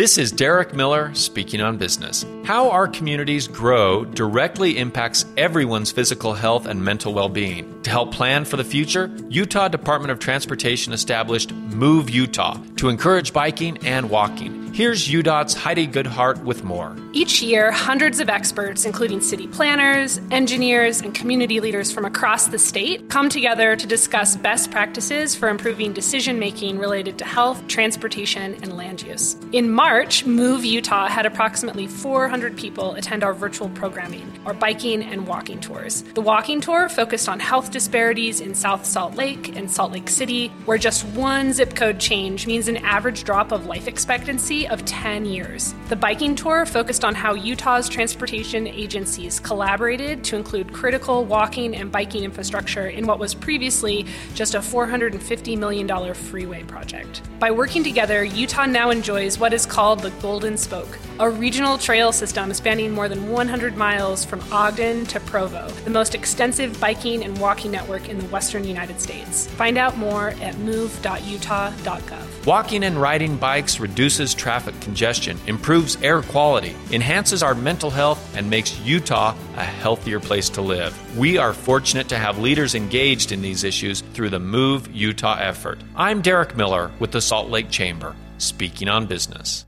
This is Derek Miller speaking on business. How our communities grow directly impacts everyone's physical health and mental well being. To help plan for the future, Utah Department of Transportation established Move Utah to encourage biking and walking. Here's UDOT's Heidi Goedhart with more. Each year, hundreds of experts, including city planners, engineers, and community leaders from across the state, come together to discuss best practices for improving decision making related to health, transportation, and land use. In March, Move Utah had approximately 400 people attend our virtual programming, our biking and walking tours. The walking tour focused on health disparities in South Salt Lake and Salt Lake City, where just one zip code change means an average drop of life expectancy of 10 years. The biking tour focused on how Utah's transportation agencies collaborated to include critical walking and biking infrastructure in what was previously just a $450 million freeway project. By working together, Utah now enjoys what is called the Golden Spoke, a regional trail system spanning more than 100 miles from Ogden to Provo, the most extensive biking and walking network in the western United States. Find out more at move.utah.gov. Walking and riding bikes reduces traffic congestion, improves air quality, enhances our mental health, and makes Utah a healthier place to live. We are fortunate to have leaders engaged in these issues through the Move Utah effort. I'm Derek Miller with the Salt Lake Chamber, speaking on business.